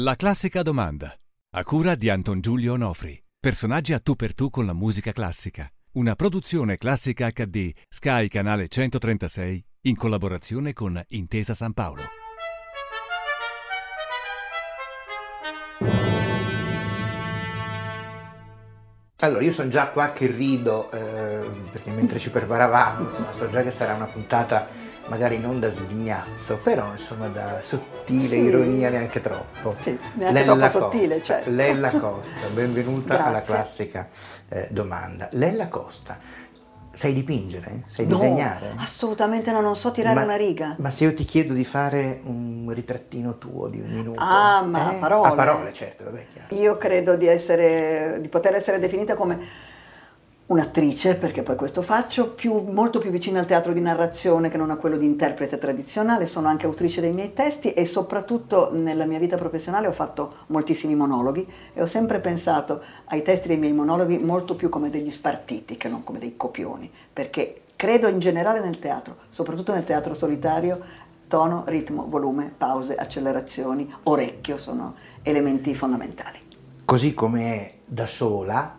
La classica domanda. A cura di Anton Giulio Onofri. Personaggi a tu per tu con la musica classica. Una produzione classica HD Sky Canale 136 in collaborazione con Intesa San Paolo. Allora, io sono già qua che rido eh, perché mentre ci preparavamo, insomma, so già che sarà una puntata magari non da sghignazzo, però insomma da sottile sì. ironia neanche troppo. Sì, neanche Lella troppo Costa, sottile, certo. Lella Costa, benvenuta alla classica eh, domanda. Lella Costa, sai dipingere? Sai no, disegnare? Assolutamente no, non so tirare ma, una riga. Ma se io ti chiedo di fare un ritrattino tuo di un minuto? Ah, ma eh? a parole. A parole, certo, vabbè, chiaro. Io credo di, essere, di poter essere definita come un'attrice, perché poi questo faccio, più, molto più vicina al teatro di narrazione che non a quello di interprete tradizionale, sono anche autrice dei miei testi e soprattutto nella mia vita professionale ho fatto moltissimi monologhi e ho sempre pensato ai testi dei miei monologhi molto più come degli spartiti che non come dei copioni, perché credo in generale nel teatro, soprattutto nel teatro solitario, tono, ritmo, volume, pause, accelerazioni, orecchio sono elementi fondamentali. Così come da sola,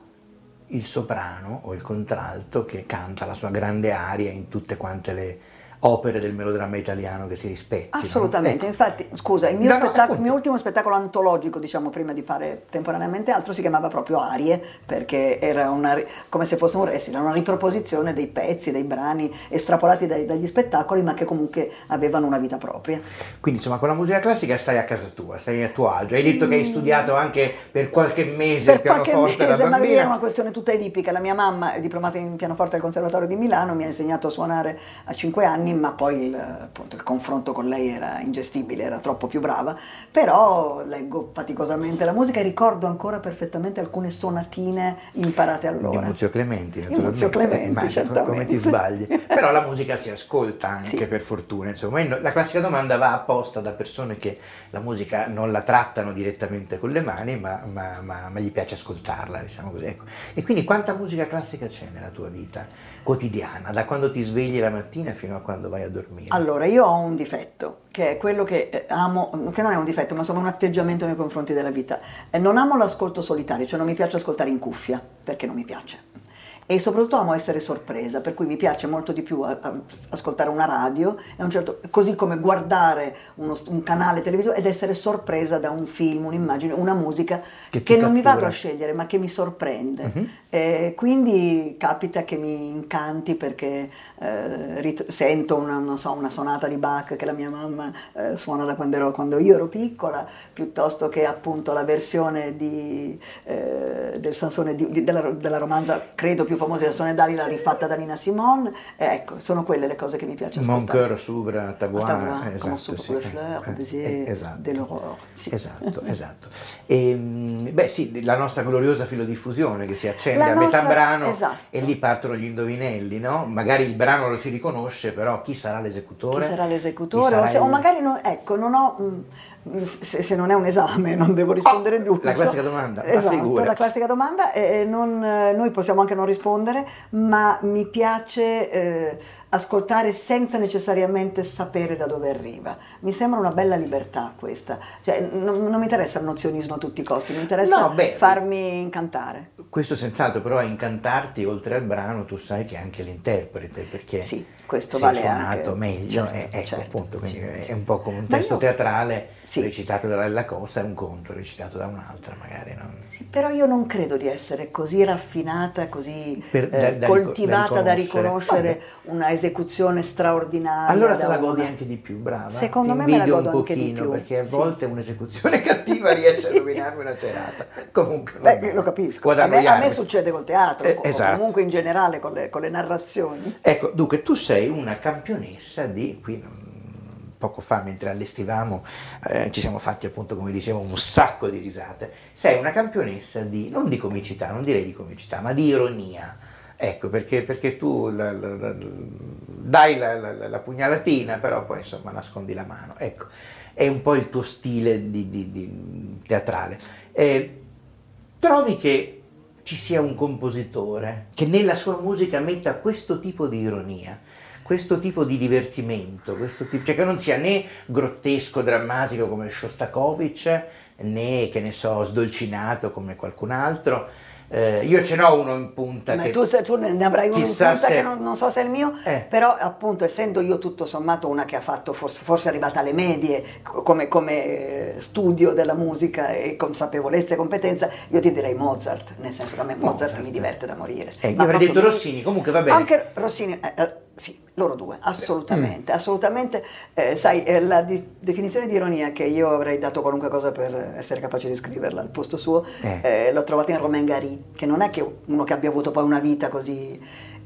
il soprano o il contralto che canta la sua grande aria in tutte quante le opere del melodramma italiano che si rispettino. Assolutamente, ecco. infatti, scusa, il mio, no, il mio, ultimo spettacolo antologico, diciamo, prima di fare temporaneamente altro, si chiamava proprio Arie, perché era una, come se fosse un era una riproposizione dei pezzi, dei brani estrapolati dai, dagli spettacoli, ma che comunque avevano una vita propria. Quindi, insomma, con la musica classica stai a casa tua, stai a tuo agio. Hai detto che hai mm. studiato anche per qualche mese per il pianoforte mese, da bambina. Ma era una questione tutta edipica. La mia mamma è diplomata in pianoforte al Conservatorio di Milano, mi ha insegnato a suonare a 5 anni anni, ma poi il, appunto, il, confronto con lei era ingestibile, era troppo più brava, però leggo faticosamente la musica e ricordo ancora perfettamente alcune sonatine imparate allora. Di Muzio Clementi, naturalmente. Muzio Clementi, eh, immagino, come ti sbagli. però la musica si ascolta anche sì. per fortuna, insomma. La classica domanda va apposta da persone che la musica non la trattano direttamente con le mani, ma, ma, ma, ma gli piace ascoltarla, diciamo così. Ecco. E quindi quanta musica classica c'è nella tua vita quotidiana, da quando ti svegli la mattina fino a quando quando vai a dormire? Allora, io ho un difetto, che è quello che eh, amo, che non è un difetto, ma insomma un atteggiamento nei confronti della vita. Non amo l'ascolto solitario, cioè non mi piace ascoltare in cuffia, perché non mi piace e soprattutto amo essere sorpresa, per cui mi piace molto di più a, a, ascoltare una radio, un certo, così come guardare uno, un canale televisivo ed essere sorpresa da un film, un'immagine, una musica che, che non mi vado a scegliere ma che mi sorprende. Uh-huh. Eh, quindi capita che mi incanti perché eh, rit- sento una, so, una, sonata di Bach che la mia mamma eh, suona da quando, ero, quando, io ero piccola, piuttosto che appunto la versione di, eh, del Sansone di, della, della romanza, credo più famose da Sonne Dalila rifatta da Nina Simone, eh, ecco, sono quelle le cose che mi ascoltare. Mon cœur s'ouvre à ta voix, à esatto, sì. fleur, eh, eh, esatto, sì. esatto, esatto. E, ehm, beh sì, la nostra gloriosa filodiffusione che si accende la a nostra, metà brano esatto. e lì partono gli indovinelli, no? Magari il brano lo si riconosce, però chi sarà l'esecutore? Chi sarà l'esecutore? Sarà o, se, il... o, magari, no, ecco, non ho... Mh, mm, se, se, non è un esame non devo rispondere oh, giusto. La classica domanda. Esatto, la classica domanda. Eh, non, noi possiamo anche non rispondere, ma mi piace eh, ascoltare senza necessariamente sapere da dove arriva. Mi sembra una bella libertà questa. Cioè, non, non mi interessa il nozionismo a tutti i costi, mi interessa no, beh, farmi incantare. Questo senz'altro, però a incantarti oltre al brano tu sai che anche l'interprete, perché sì, questo vale suonato anche. meglio, certo, ecco certo, appunto, quindi sì, è un po' come un testo io, teatrale sì. recitato da Lella Costa e un conto recitato da un'altra magari. Non... Sì, però io non credo di essere così raffinata, così per, da, eh, da, coltivata da riconoscere, da riconoscere una esecuzione straordinaria. Allora te la godi anche di più, brava. Secondo Ti me me la godo un pochino, perché a volte sì. un'esecuzione cattiva riesce a rovinarmi una serata. Comunque, Beh, lo capisco. A me, a me, succede col teatro, eh, esatto. comunque in generale con le, con le, narrazioni. Ecco, dunque tu sei una campionessa di qui poco fa mentre allestivamo eh, ci siamo fatti appunto come dicevo un sacco di risate sei una campionessa di non di comicità non direi di comicità ma di ironia Ecco, perché, perché tu la, la, la, dai la, pugnalatina, però poi insomma nascondi la mano. Ecco, è un po' il tuo stile di, di, di teatrale. Eh, trovi che ci sia un compositore che nella sua musica metta questo tipo di ironia, questo tipo di divertimento, questo tipo, cioè che non sia né grottesco, drammatico come Shostakovich, né che ne so, sdolcinato come qualcun altro, eh, io ce n'ho uno in punta. Ma che tu, se, tu ne avrai uno in punta se- che non, non so se è il mio, Eh. però appunto essendo io tutto sommato una che ha fatto, forse, forse arrivata alle medie co- come, come eh, studio della musica e consapevolezza e competenza, io ti direi Mozart, nel senso che a me Mozart, Mozart. mi diverte da morire. Eh, io avrei detto Rossini, comunque va bene. Anche Rossini, eh, eh, sì, loro due, assolutamente, Mm. assolutamente. Eh, sai, eh, la di- definizione di ironia che io avrei dato qualunque cosa per essere capace di scriverla al posto suo, Eh. eh, l'ho trovata in Romain Gary, che non è che uno che abbia avuto poi una vita così...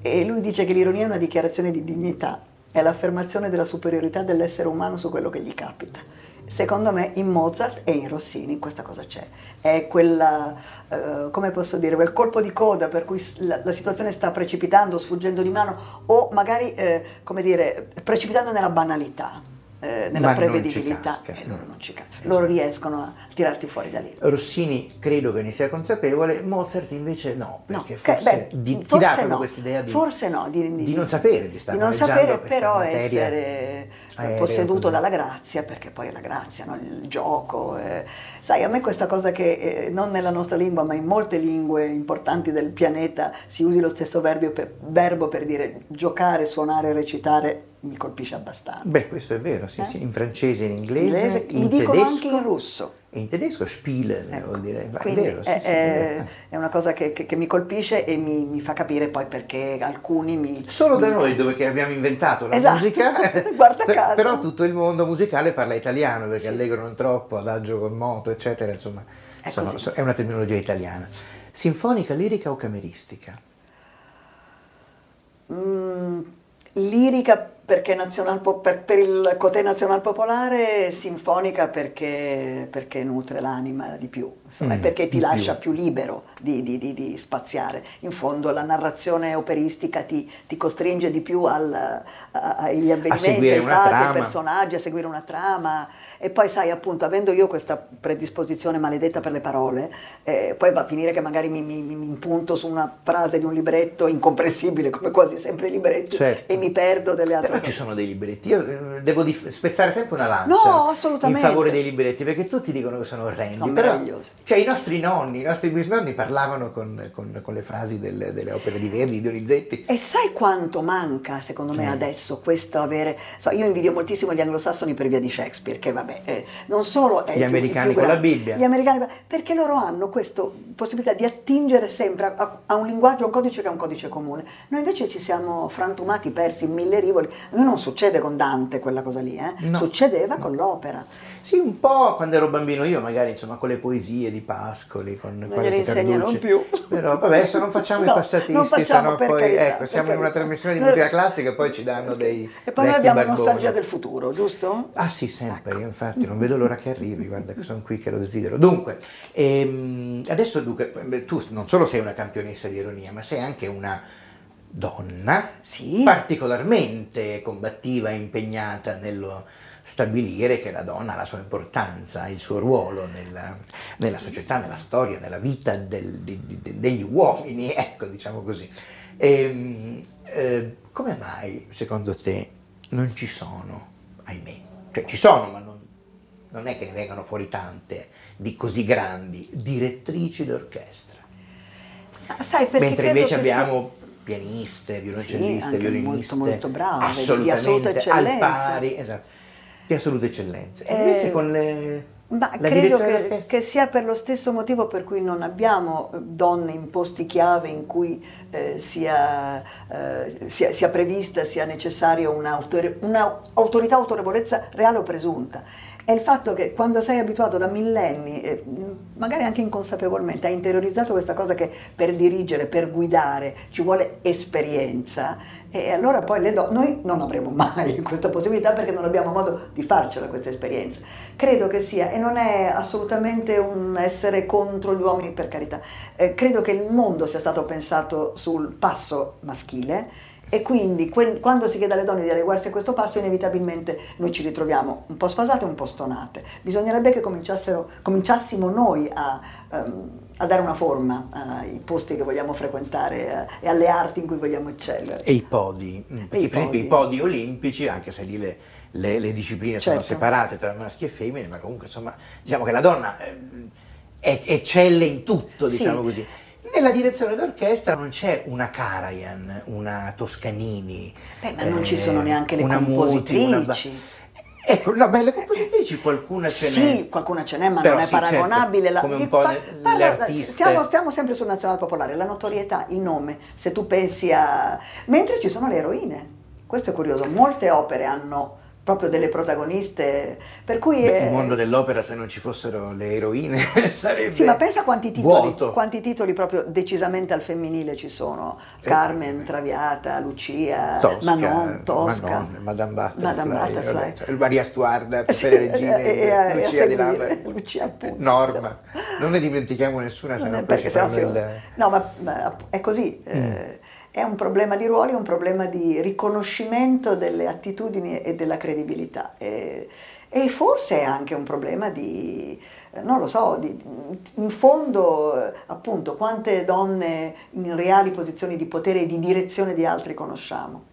E lui dice che l'ironia è una dichiarazione di dignità, è l'affermazione della superiorità dell'essere umano su quello che gli capita. Secondo me in Mozart e in Rossini questa cosa c'è. È quella, eh, come posso dire, quel colpo di coda per cui la, la situazione sta precipitando, sfuggendo di mano o magari, eh, come dire, precipitando nella banalità, eh, nella Ma prevedibilità. E loro non ci cascano. Loro riescono a tirarti fuori da lì. Rossini credo che ne sia consapevole, Mozart invece no, No, perché che- forse beh, di, ti forse dà proprio no, questa idea di, no, di, di non sapere, di stare di non sapere però essere aerea, posseduto così. dalla grazia, perché poi è la grazia, no? il gioco. eh. Sai, a me questa cosa che eh, non nella nostra lingua, ma in molte lingue importanti del pianeta si usi lo stesso verbo per, verbo per dire giocare, suonare, recitare, mi colpisce abbastanza. Beh, questo è vero, sì, Eh? sì, in francese, in inglese, in dicono tedesco. anche in russo. E in tedesco spielen Ecco, vuol dire, è quindi vero, sì, è, sì, è è una cosa che, che- che mi colpisce e mi, mi fa capire poi perché alcuni mi... Solo da mi- noi dove che abbiamo inventato la Esatto. musica, Guarda per- caso. però tutto il mondo musicale parla italiano perché Sì. allegro non troppo, adagio con moto, eccetera, insomma, È sono- so- è una terminologia italiana. Sinfonica, lirica o cameristica? Mm, lirica perché nazional per, per il cotè nazional popolare, sinfonica perché, perché nutre l'anima di più, insomma, Mm, perché ti lascia più. più, libero di, di- di- di spaziare. In fondo la narrazione operistica ti, ti costringe di più al- a- agli avvenimenti, seguire ai una fatti, ai personaggi, a seguire una trama. E poi sai appunto, avendo io questa predisposizione maledetta per le parole, eh, poi va a finire che magari mi, mi- mi- mi impunto su una frase di un libretto incomprensibile, come quasi sempre i libretti, Certo. e mi perdo delle altre Però ci sono dei libretti, io eh, devo dif- spezzare sempre una lancia No, in favore dei libretti perché tutti dicono che sono orrendi, Sono però cioè, i nostri nonni, i nostri bisnonni parlavano con, con- con le frasi del- delle opere di Verdi, di Donizetti. E sai quanto manca, secondo me, Eh. adesso questo avere. so, io invidio moltissimo gli anglosassoni per via di Shakespeare, che vabbè, eh, non solo è Gli più- americani più con la Bibbia. Gli americani, perché loro hanno questa possibilità di attingere sempre a, a un linguaggio, a un codice che è un codice comune. Noi invece ci siamo frantumati, persi in mille rivoli. A noi non succede con Dante quella cosa lì, eh? No. succedeva con l'opera. Sì, un po' quando ero bambino io, magari insomma con le poesie di Pascoli, con Non gliele insegnano più. Però vabbè, adesso non facciamo No, i passatisti, sennò poi carità, ecco, siamo in una carità. trasmissione di musica classica e poi ci danno dei E poi noi abbiamo barboni. nostalgia del futuro, giusto? Ah sì, sempre, io infatti non vedo l'ora che arrivi, guarda che sono qui che lo desidero. Dunque, ehm, adesso dunque, tu non solo sei una campionessa di ironia, ma sei anche una donna Sì. particolarmente combattiva e impegnata nello stabilire che la donna ha la sua importanza, il suo ruolo nella, nella società, nella storia, nella vita del- di- di- degli uomini, ecco, diciamo così. Ehm, eh, come mai, secondo te, non ci sono, ahimè, cioè ci sono, ma non, non è che ne vengano fuori tante di così grandi direttrici d'orchestra? Ah, Sai, perché Mentre invece abbiamo pianiste, violoncelliste, anche violiniste, molto, molto brave, di assolutamente assoluta al pari, esatto, di assoluta eccellenza. Eh, invece con le, Ma credo che, che sia per lo stesso motivo per cui non abbiamo eh, donne in posti chiave in cui eh, sia, eh, sia- sia prevista, sia necessaria un'autorità, autorevolezza reale o presunta. È il fatto che quando sei abituato da millenni, eh, magari anche inconsapevolmente, hai interiorizzato questa cosa che per dirigere, per guidare ci vuole esperienza, e allora poi le donne, noi non avremo mai questa possibilità perché non abbiamo modo di farcela questa esperienza. Credo che sia, e non è assolutamente un essere contro gli uomini per carità, eh, credo che il mondo sia stato pensato sul passo maschile E quindi que- quando si chiede alle donne di adeguarsi a questo passo, inevitabilmente noi ci ritroviamo un po' sfasate e un po' stonate. Bisognerebbe che cominciassimo noi a, um, a, dare una forma ai posti che vogliamo frequentare uh, e alle arti in cui vogliamo eccellere. E i podi, mm, perché i per esempio podi. i podi olimpici, anche se lì le, le, le discipline Certo. sono separate tra maschi e femmine, ma comunque insomma diciamo che la donna eh, eccelle in tutto, Sì. diciamo così. Nella direzione d'orchestra non c'è una Karajan, una Toscanini. Beh, ma non ci eh, sono neanche le una Muti, una compositrici. Ecco, no, beh, le compositrici qualcuna ce n'è. Sì, qualcuna ce n'è, ma Però non è sì, certo, paragonabile. la- come un po' pa- le- parla-. Stiamo, stiamo sempre sul nazionale popolare, la notorietà, il nome, se tu pensi a... Mentre ci sono le eroine, questo è curioso, molte opere hanno proprio delle protagoniste, per cui... Beh, è- il mondo dell'opera, se non ci fossero le eroine, sarebbe. Sì, ma pensa quanti titoli, quanti titoli proprio decisamente al femminile ci sono. Carmen, Traviata, Lucia, Tosca, Manon, Tosca. Manon, Madame Butterfly, Madame Butterfly. vabbè, Maria Stuarda, tutte le regine, E- e- e a Lucia di Lammermoor, Lucia, appunto. Norma, non ne dimentichiamo nessuna, se Non perché sennò il... No, ma, ma è così. eh, è un problema di ruoli, è un problema di riconoscimento delle attitudini e della credibilità. E, e forse è anche un problema di, non lo so, di, in fondo, appunto, quante donne in reali posizioni di potere e di direzione di altri conosciamo?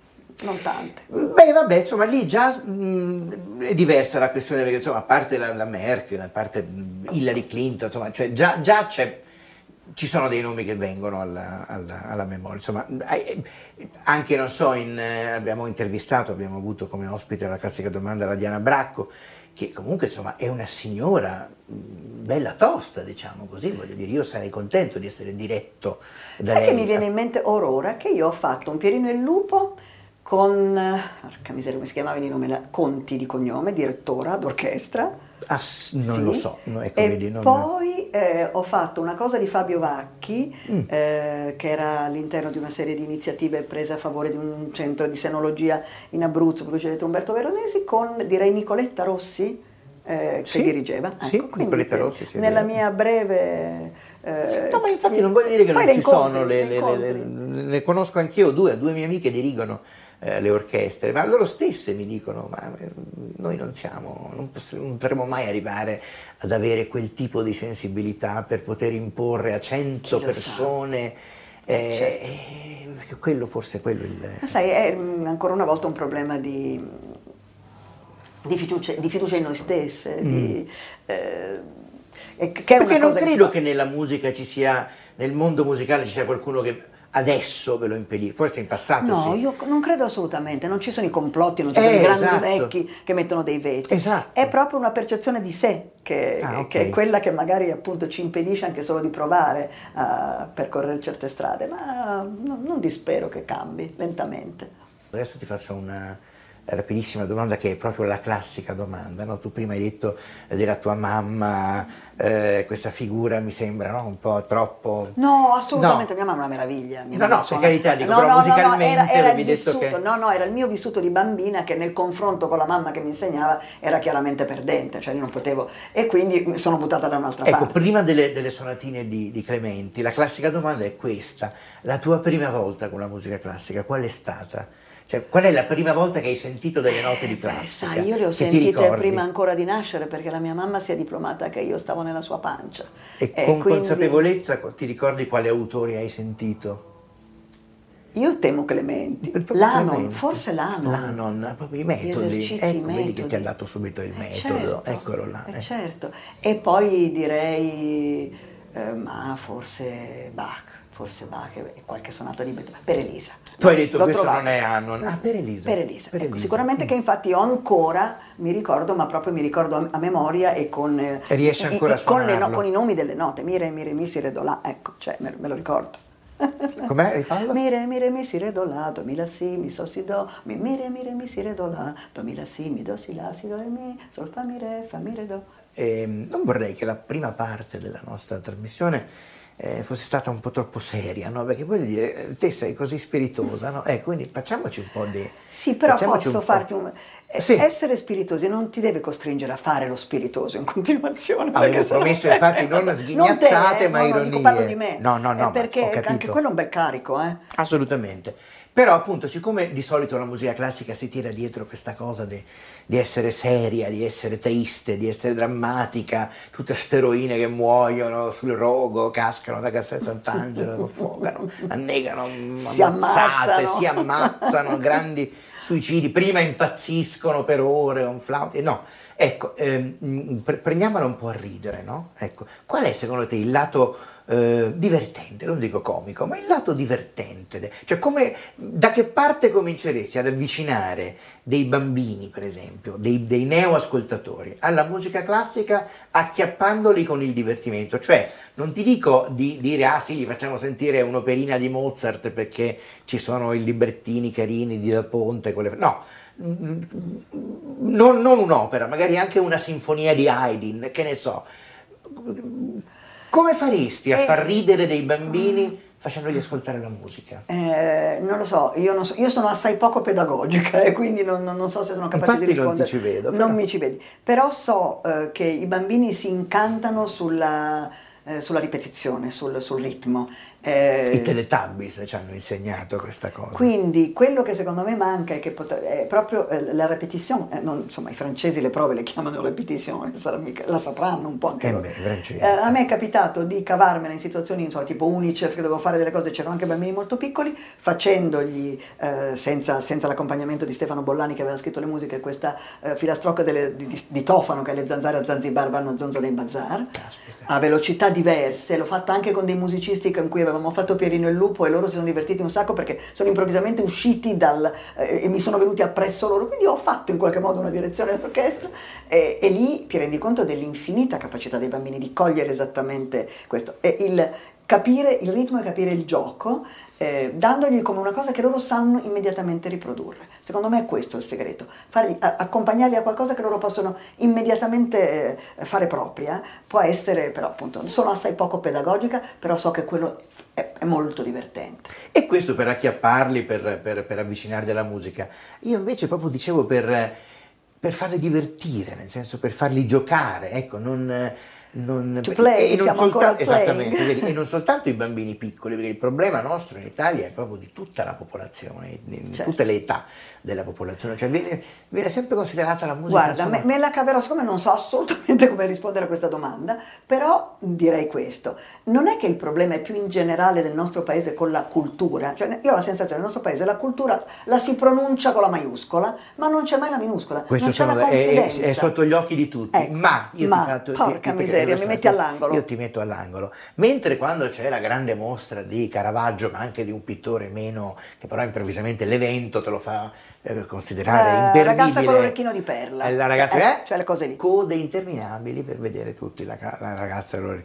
Non tante. Beh, vabbè, insomma, lì già mh, è diversa la questione, perché insomma, a parte la, la Merkel, a parte mh, Hillary Clinton, insomma, cioè, già, già c'è, ci sono dei nomi che vengono alla, alla- alla memoria. Insomma, anche, non so, in, eh, abbiamo intervistato, abbiamo avuto come ospite la classica domanda la Diana Bracco, che comunque insomma è una signora mh, bella tosta, diciamo così, voglio dire, io sarei contento di essere diretto da Sai lei. che mi viene in mente Aurora che io ho fatto un Pierino e il Lupo con, porca miseria come si chiamava di nome, Conti di cognome, direttora d'orchestra. Ah, non Sì. lo so, no, ecco, e vedi, non- poi eh, ho fatto una cosa di Fabio Vacchi, Mm. eh, che era all'interno di una serie di iniziative prese a favore di un centro di senologia in Abruzzo, procedette Umberto Veronesi, con direi Nicoletta Rossi, eh, Sì, che dirigeva. sì, quindi, Nicoletta Rossi, sì, nella mia breve... eh, No, ma infatti non voglio dire che non ci incontri, sono, le, le le- le conosco anch'io, due, due mie amiche dirigono eh, le orchestre, ma loro stesse mi dicono, ma eh, noi non siamo, non, poss- non potremo mai arrivare ad avere quel tipo di sensibilità per poter imporre a cento Chi lo persone, eh, certo. eh, quello forse è quello il... Ma sai, è mm, ancora una volta un problema di, di fiducia, di fiducia in noi stesse, di, eh, che è una Mm. Perché non che credo fa- che nella musica ci sia, nel mondo musicale ci sia qualcuno che adesso ve lo impedisce, forse in passato No, sì. io non credo assolutamente, non ci sono i complotti, non ci Eh, sono i grandi esatto. vecchi che mettono dei veti. Esatto. È proprio una percezione di sé che, Ah, ok. che è quella che magari appunto ci impedisce anche solo di provare a percorrere certe strade, ma non dispero che cambi lentamente. Adesso ti faccio una rapidissima domanda che è proprio la classica domanda. no? Tu prima hai detto eh, della tua mamma, eh, questa figura mi sembra no? un po' troppo... No, assolutamente, No. mia mamma è una meraviglia. No, no, per suona- carità, dico, però musicalmente era, era vissuto, che- no, no, era il mio vissuto di bambina che nel confronto con la mamma che mi insegnava era chiaramente perdente, cioè io non potevo, e quindi mi sono buttata da un'altra Ecco, parte. prima delle, delle sonatine di, di Clementi, la classica domanda è questa. La tua prima volta con la musica classica, qual è stata? Cioè, qual è la prima volta che hai sentito delle note di Beh, classica? sai, io le ho sentite prima ancora di nascere perché la mia mamma si è diplomata che io stavo nella sua pancia. E Eh, con quindi consapevolezza ti ricordi quali autori hai sentito? Io temo Clementi. L'anon, Clementi. forse l'anon. L'anon, proprio i metodi. Ecco, i vedi che metodi. ti ha dato subito il Eh, metodo. certo, Eccolo là. eh, eh. certo. E poi direi, eh, ma forse Bach, forse Bach e qualche sonata di Beethoven, per Elisa. Tu hai detto L'ho questo trovato. non è Anon. Ah, per Elisa. Per Elisa, Per ecco, Elisa. sicuramente che infatti ho ancora, mi ricordo, ma proprio mi ricordo a, a memoria e con, eh, Riesci ancora e a con, le no- suonarlo? con i nomi delle note, mi re, mi re, mi si re, do la, ecco, cioè me, me lo ricordo. Com'è? Rifallo? Mi re, mi re, mi si re, do la, do, mi la si, mi so si do, mi, mi re, mi re, mi si re, do la, do, mi la si, mi do si la, si do e mi, sol fa mi re, fa mi re do. Ehm, non vorrei che la prima parte della nostra trasmissione eh, fosse stata un po' troppo seria, no? Perché voglio dire, te sei così spiritosa, no? Eh, quindi facciamoci un po' di... Sì, però posso un farti un... Sì. Essere spiritosi non ti deve costringere a fare lo spiritoso in continuazione. Avevo promesso, infatti, non Non sghignazzate, te, ma no, no, ironie. dico, parlo di me. No, no, no, Eh, perché anche quello è un bel carico, eh. Assolutamente. Però appunto, siccome di solito la musica classica si tira dietro questa cosa di, di essere seria, di essere triste, di essere drammatica, tutte ste eroine che muoiono sul rogo, cascano da Castel Sant'Angelo, affogano, annegano, Si ammazzate, ammazzano. si ammazzano, grandi suicidi, prima impazziscono per ore, un flauto, no. Ecco, ehm, pre- prendiamola un po' a ridere, no? Ecco, qual è secondo te il lato eh, divertente, non dico comico, ma il lato divertente? Cioè, come, da che parte cominceresti ad avvicinare dei bambini, per esempio, dei, dei neoascoltatori alla musica classica acchiappandoli con il divertimento? Cioè, non ti dico di dire, ah sì, gli facciamo sentire un'operina di Mozart perché ci sono i librettini carini di Da Ponte, quelle... no. Non, non un'opera, magari anche una sinfonia di Haydn, che ne so. Come faresti a Eh. far ridere dei bambini facendogli ascoltare la musica? Eh, non lo so io, non so, io sono assai poco pedagogica e quindi non, non- so se sono capace Infatti di non ti rispondere. ci vedo, Non però. mi ci vedi. Però so eh, che i bambini si incantano sulla, eh, sulla ripetizione, sul, sul ritmo. Eh, I Teletubbies ci hanno insegnato questa cosa. Quindi quello che secondo me manca è, è proprio eh, la repetition, eh, non- insomma i francesi le prove le chiamano mica- la sapranno un po' anche Eh loro. beh. Eh, a me è capitato di cavarmela in situazioni so, tipo Unicef che dovevo fare delle cose, c'erano anche bambini molto piccoli, facendogli eh, senza, senza l'accompagnamento di Stefano Bollani che aveva scritto le musiche, questa filastrocca delle- di, di- di Tofano che le zanzare a Zanzibar vanno zonzo nei bazar, Caspita. a velocità diverse, l'ho fatta anche con dei musicisti con cui avevamo fatto Pierino e il Lupo e loro si sono divertiti un sacco perché sono improvvisamente usciti dal, eh, e mi sono venuti appresso loro, quindi ho fatto in qualche modo una direzione d'orchestra e, e lì ti rendi conto dell'infinita capacità dei bambini di cogliere esattamente questo. E il capire il ritmo e capire il gioco, eh, dandogli come una cosa che loro sanno immediatamente riprodurre. Secondo me è questo il segreto, fargli, a- accompagnarli a qualcosa che loro possono immediatamente eh, fare propria, può essere però appunto, sono assai poco pedagogica, però so che quello è, è molto divertente. E questo per acchiapparli, per, per- per avvicinarli alla musica. Io invece proprio dicevo per, per farli divertire, nel senso per farli giocare, ecco, non... non To play, e non siamo ancora solta- al playing. esattamente, vedi, e non soltanto i bambini piccoli, perché il problema nostro in Italia è proprio di tutta la popolazione, di Certo. tutte le età della popolazione, cioè viene, viene sempre considerata la musica Guarda, insomma, me, me la caverò, siccome non so assolutamente come rispondere a questa domanda, però direi questo. Non è che il problema è più in generale del nostro paese con la cultura, cioè io ho la sensazione che nel nostro paese la cultura la si pronuncia con la maiuscola, ma non c'è mai la minuscola, Questo non c'è sono- la è, confidenza. è sotto gli occhi di tutti, Ecco, ma io ma, ti ti- porca ti- miseria, lo mi metti all'angolo. Io ti metto all'angolo. Mentre quando c'è la grande mostra di Caravaggio, ma anche di un pittore meno, che però improvvisamente l'evento te lo fa eh, considerare Eh, imperdibile. ragazza con l'orecchino di perla. Eh, La ragazza, Eh, eh? cioè le cose lì. Code interminabili per vedere tutti la, la ragazza con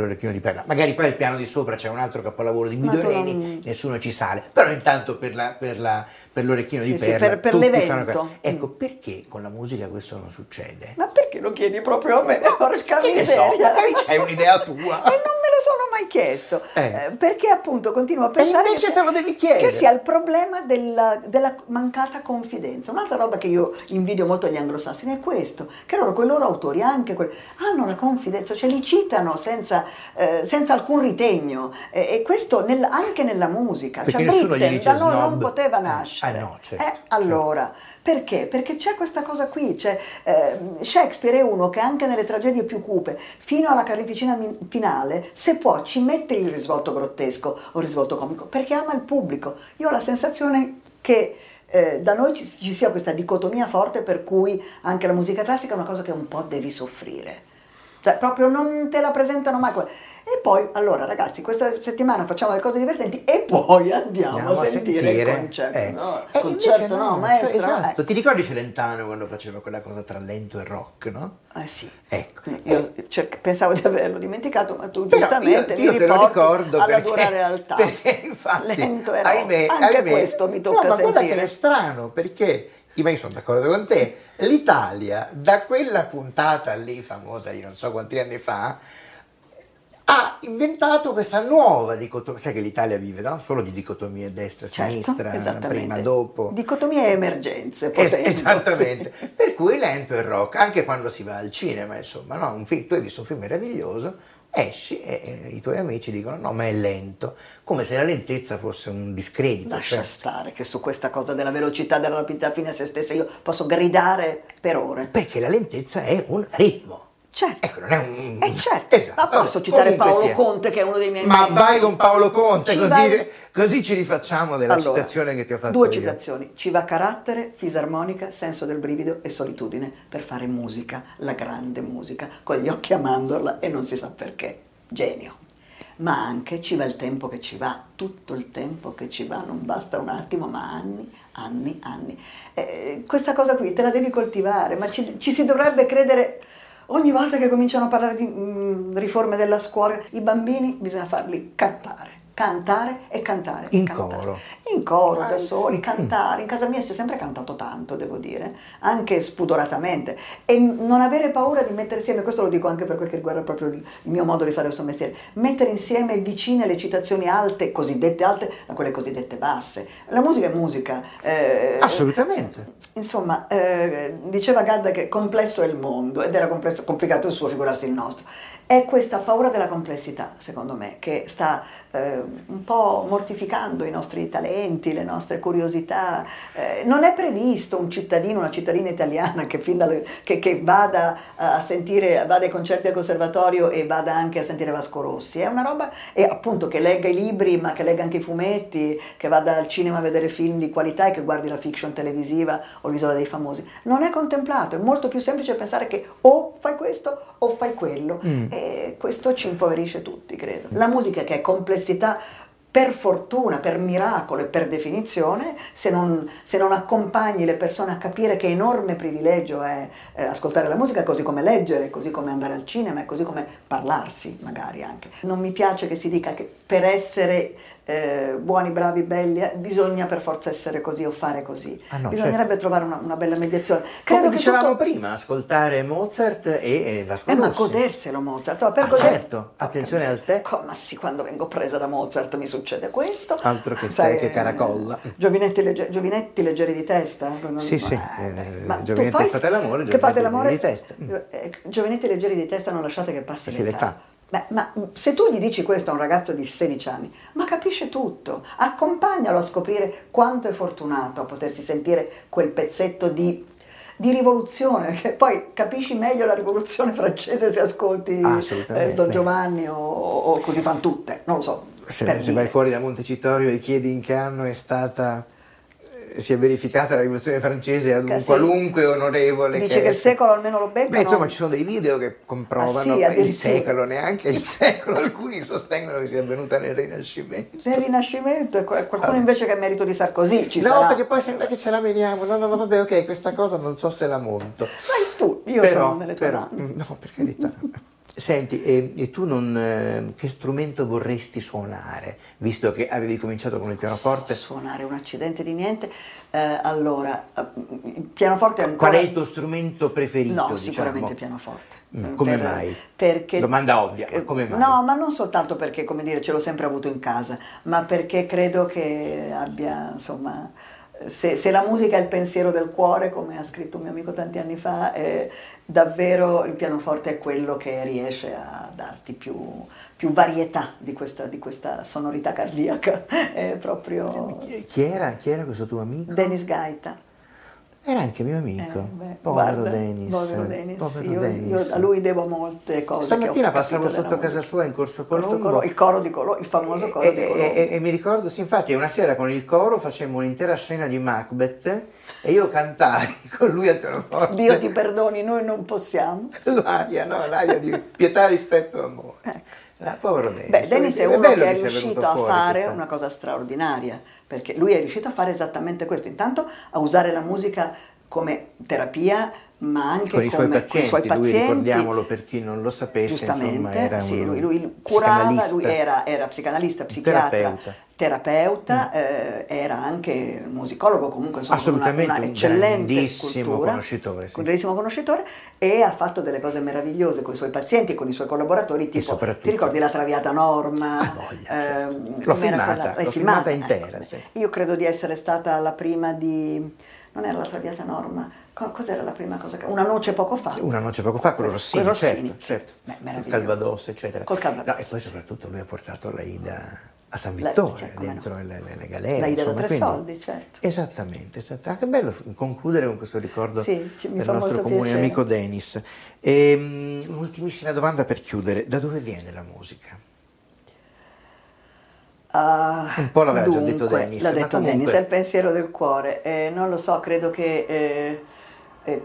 l'orecchino- di perla. Magari poi al piano di sopra c'è un altro capolavoro di Ma tu Guido Reni, non- nessuno ci sale. Però intanto per, la- per la- per l'orecchino Sì, di sì, perla per- per tutti l'evento. fanno- Ecco, perché con la musica questo non succede? Ma perché lo chiedi proprio a me? Porca ne so, magari c'hai un'idea tua. E non me lo sono mai chiesto, Eh. eh, perché appunto continuo a pensare invece che, te lo devi chiedere. che sia il problema della, della mancata confidenza. Un'altra roba che io invidio molto agli anglosassoni è questo, che loro, quei loro autori, anche quelli, hanno la confidenza, cioè li citano senza, eh, senza alcun ritegno e, e questo nel- anche nella musica. Perché cioè, nessuno gli Britten dice da noi non poteva Eh, nascere. ah, no, certo, Eh, allora, perché? Perché c'è questa cosa qui, cioè, eh, Shakespeare è uno che anche nelle tragedie più cupe, fino alla carneficina finale, se può ci mette il risvolto grottesco o il risvolto comico, perché ama il pubblico. Io ho la sensazione che eh, da noi ci, ci sia questa dicotomia forte per cui anche la musica classica è una cosa che un po' devi soffrire. Cioè, proprio non te la presentano mai. E poi, allora ragazzi, questa settimana facciamo le cose divertenti e poi andiamo, Andiamo a sentire, il concerto. eh. No, E concerto invece no, cioè, maestra. esatto. eh. Ti ricordi Celentano quando faceva quella cosa tra lento e rock, no? Eh sì. Ecco. Io cerc- pensavo di averlo dimenticato, ma tu Però giustamente io, io mi te lo ricordo alla perché, dura realtà. perché infatti Lento e ahimè, rock. Anche ahimè- questo mi tocca no, ma guarda sentire. che è strano perché ma io sono d'accordo con te l'Italia da quella puntata lì famosa di non so quanti anni fa ha inventato questa nuova dicotomia, sai che l'Italia vive no? solo di dicotomie destra, Certo, prima, dopo. Dicotomie e emergenze. Es- esattamente, sì. per cui lento il rock, anche quando si va al cinema, insomma, no? un film, tu hai visto un film meraviglioso, esci e, i tuoi amici dicono no, ma è lento, come se la lentezza fosse un discredito. Lascia cioè- stare che su questa cosa della velocità, della rapidità fine a se stessa io posso gridare per ore. perché la lentezza è un ritmo. Certo. Ecco, non è un... Eh certo, Esatto, ma posso citare comunque Paolo sia. Conte che è uno dei miei Ma membri. vai con Paolo Conte, Ci così, vai- così ci rifacciamo della Allora, citazione che ti ho fatto Due io. citazioni. Ci va carattere, fisarmonica, senso del brivido e solitudine per fare musica, la grande musica, con gli occhi a mandorla e non si sa perché. Genio. Ma anche ci va il tempo che ci va, tutto il tempo che ci va, non basta un attimo, ma anni, anni, anni. Eh, questa cosa qui te la devi coltivare, ma ci, ci si dovrebbe credere ogni volta che cominciano a parlare di mm, riforme della scuola, i bambini bisogna farli cantare. Cantare e cantare. e In cantare. coro. In coro, da soli, sì. cantare. In casa mia si è sempre cantato tanto, devo dire, anche spudoratamente. E non avere paura di mettere insieme, questo lo dico anche per quel che riguarda proprio il il mio modo di fare questo mestiere, mettere insieme vicine le citazioni alte, cosiddette alte, da quelle cosiddette basse. La musica è musica. eh, Assolutamente. Insomma, eh, diceva Gadda che complesso è il mondo ed era complesso- complicato il suo, figurarsi il nostro. È questa paura della complessità, secondo me, che sta eh, un po' mortificando i nostri talenti, le nostre curiosità. Eh, non è previsto un cittadino, una cittadina italiana che, fin dalle- che- che vada a sentire, vada ai concerti al conservatorio e vada anche a sentire Vasco Rossi. È una roba, e appunto che legga i libri, ma che legga anche i fumetti, che vada al cinema a vedere film di qualità e che guardi la fiction televisiva o l'isola dei famosi. Non è contemplato, è molto più semplice pensare che o fai questo o fai quello. E questo ci impoverisce tutti, credo. La musica che è complessità per fortuna, per miracolo e per definizione, se non, se non accompagni le persone a capire che enorme privilegio è eh, ascoltare la musica, così come leggere, così come andare al cinema e così come parlarsi magari anche. Non mi piace che si dica che per essere eh, buoni, bravi, belli, eh, bisogna per forza essere così o fare così. Ah, no, Bisognerebbe certo. trovare una, una bella mediazione. Come Credo che dicevamo tutto- prima, ascoltare Mozart e, e Vasco eh, ma goderselo Mozart. Ma per Ah, goder- certo, attenzione al. Co- Ma sì, quando vengo presa da Mozart mi succede questo. Altro che Sai, tè, che caracolla. eh, Giovinetti, legge- giovinetti leggeri di testa? Non- Sì, sì, eh, eh, ma Giovinetti fate l'amore, che fate Giovinetti l'amore leggeri di testa. Mm. eh, Giovinetti leggeri di testa non lasciate che passi Si le l'età. fa. Beh, ma se tu gli dici questo a un ragazzo di 16 anni, ma capisce tutto, accompagnalo a scoprire quanto è fortunato a potersi sentire quel pezzetto di, di rivoluzione, che poi capisci meglio la rivoluzione francese se ascolti eh, Don Giovanni o, o così fan tutte, non lo so. Se, se vai fuori da Montecitorio e chiedi in che anno è stata si è verificata la rivoluzione francese ad Che un qualunque onorevole Dice che il secolo almeno lo beccano. Beh, insomma, ci sono dei video che comprovano Ah, sì, il secolo, neanche il secolo. Alcuni sostengono che sia avvenuta nel Rinascimento. Del Rinascimento e qualcuno Vabbè. invece che è merito di Sarkozy ci no, sarà. perché poi sembra che ce la veniamo. No, no, no, vabbè, ok, questa cosa non so se la monto. Vai tu, io però, sono nelle tue però, mani. no, per carità. Senti, e, e tu non, eh, che strumento vorresti suonare, visto che avevi cominciato con il pianoforte? Suonare un accidente di niente. Eh, allora, eh, il pianoforte è ancora... Qual è il tuo strumento preferito? No, diciamo? sicuramente il pianoforte. Mm, come Per- mai? Perché, Domanda ovvia, ma come mai? No, ma non soltanto perché, come dire, ce l'ho sempre avuto in casa, ma perché credo che abbia, insomma, se, se la musica è il pensiero del cuore, come ha scritto un mio amico tanti anni fa, eh, davvero il pianoforte è quello che riesce a darti più, più varietà di questa, di questa sonorità cardiaca. È proprio Chi- era, chi era questo tuo amico? Dennis Gaita. Era anche mio amico. Eh, beh, povero guarda, Dennis. povero Dennis, povero io, Dennis. io a lui devo molte cose. Stamattina passavo sotto casa sua in Corso Corso Colombo. Colo- il coro di Colombo, il famoso coro e, di e- Colombo. e- e mi ricordo, sì, infatti, una sera con il coro facemmo un'intera scena di Macbeth e io cantai con lui al pianoforte. Dio ti perdoni, noi non possiamo. L'aria, no, l'aria di pietà, rispetto e amore. Ecco. Ah, povero Dennis. Beh, Dennis è uno bello che è riuscito a fare questa- una cosa straordinaria, perché lui è riuscito a fare esattamente questo, intanto a usare la musica come terapia ma anche con i suoi come, pazienti, con i suoi pazienti. Lui, ricordiamolo per chi non lo sapesse, insomma, era sì, un lui, lui curava, lui era, era psicanalista, psichiatra, terapeuta, terapeuta mm. eh, era anche musicologo, comunque insomma, Assolutamente una, una eccellente grandissimo cultura, conoscitore, sì. un grandissimo conoscitore e ha fatto delle cose meravigliose con i suoi pazienti con i suoi collaboratori, tipo ti ricordi la Traviata Norma? Ah, voglia, eh, l'ho filmata, quella, l'ho filmata, filmata intera. Ecco. Sì. Io credo di essere stata la prima di non era la Traviata Norma, cos'era la prima cosa? Che... Una noce poco fa. Una noce poco fa, quello Rossini, Rossini certo, certo. Beh, Calvados, eccetera. Col Calvados. No, e poi soprattutto lui ha portato l'Aida a San Vittore, cioè, dentro no. le, le, le, galere. L'Aida insomma, da tre quindi... soldi, certo. Esattamente, esattamente. Anche bello concludere con questo ricordo sì, ci, del nostro comune piacere. amico Denis. E, um, un'ultimissima domanda per chiudere. Da dove viene la musica? Uh, un po' l'aveva dunque, già detto Dennis. L'ha detto comunque... Dennis, è il pensiero del cuore. Eh, non lo so, credo che... Eh, eh,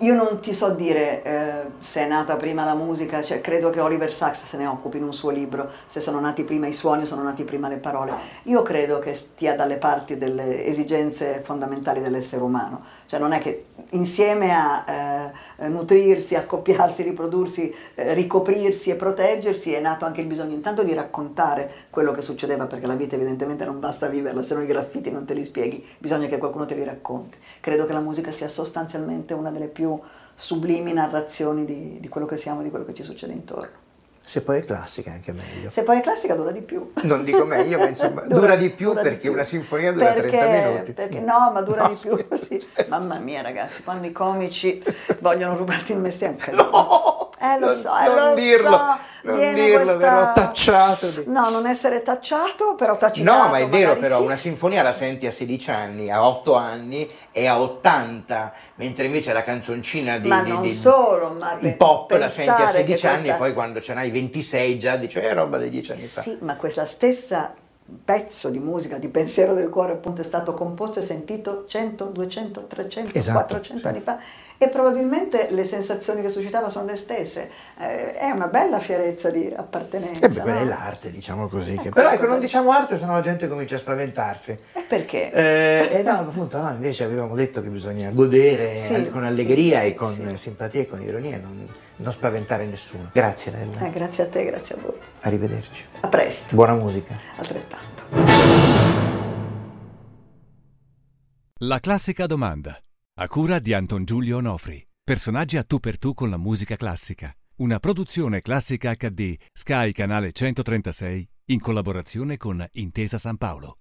io non ti so dire eh, se è nata prima la musica, cioè, credo che Oliver Sacks se ne occupi in un suo libro, se sono nati prima i suoni o sono nati prima le parole. Io credo che stia dalle parti delle esigenze fondamentali dell'essere umano, cioè non è che insieme a eh, nutrirsi, accoppiarsi, riprodursi, eh, ricoprirsi e proteggersi è nato anche il bisogno intanto di raccontare quello che succedeva, perché la vita evidentemente non basta viverla, se no i graffiti non te li spieghi, bisogna che qualcuno te li racconti. Credo che la musica sia sostanzialmente una delle più sublimi narrazioni di, di quello che siamo e di quello che ci succede intorno. Se poi è classica è anche meglio. Se poi è classica dura di più. Non dico meglio, ma insomma dura, dura di più dura perché di più. una sinfonia dura perché, 30 minuti. Perché, no, ma dura no, di più. Sì. Mamma mia ragazzi, quando i comici vogliono rubarti il mestiere. No! Eh lo non, so, eh, non lo dirlo. So. Non Viene dirlo, questa... verrò tacciato. Di... No, non essere tacciato, però tacciato. No, ma è vero, però sì. una sinfonia la senti a 16 anni, a 8 anni e a 80, mentre invece la canzoncina di, ma di, non di, solo, ma di pop la senti a 16 questa... anni e poi quando ce n'hai 26 già dici è roba dei 10 anni fa. Sì, ma questa stessa pezzo di musica, di pensiero del cuore appunto è stato composto e sentito 100, 200, 300, esatto, 400 sì. anni fa e probabilmente le sensazioni che suscitava sono le stesse. Eh, è una bella fierezza di appartenenza. E beh, quella no? è l'arte, diciamo così. Che... quella Però ecco, non diciamo arte, sennò la gente comincia a spaventarsi. E perché? Eh, e no, appunto, no, invece avevamo detto che bisogna godere Sì, eh, con allegria sì, e con simpatia e con ironia, non, non spaventare nessuno. Grazie Nella, Eh, grazie a te, grazie a voi. arrivederci. A presto, Buona musica. altrettanto. La classica domanda. A cura di Anton Giulio Onofri. Personaggi a tu per tu con la musica classica. Una produzione classica HD Sky Canale 136 in collaborazione con Intesa San Paolo.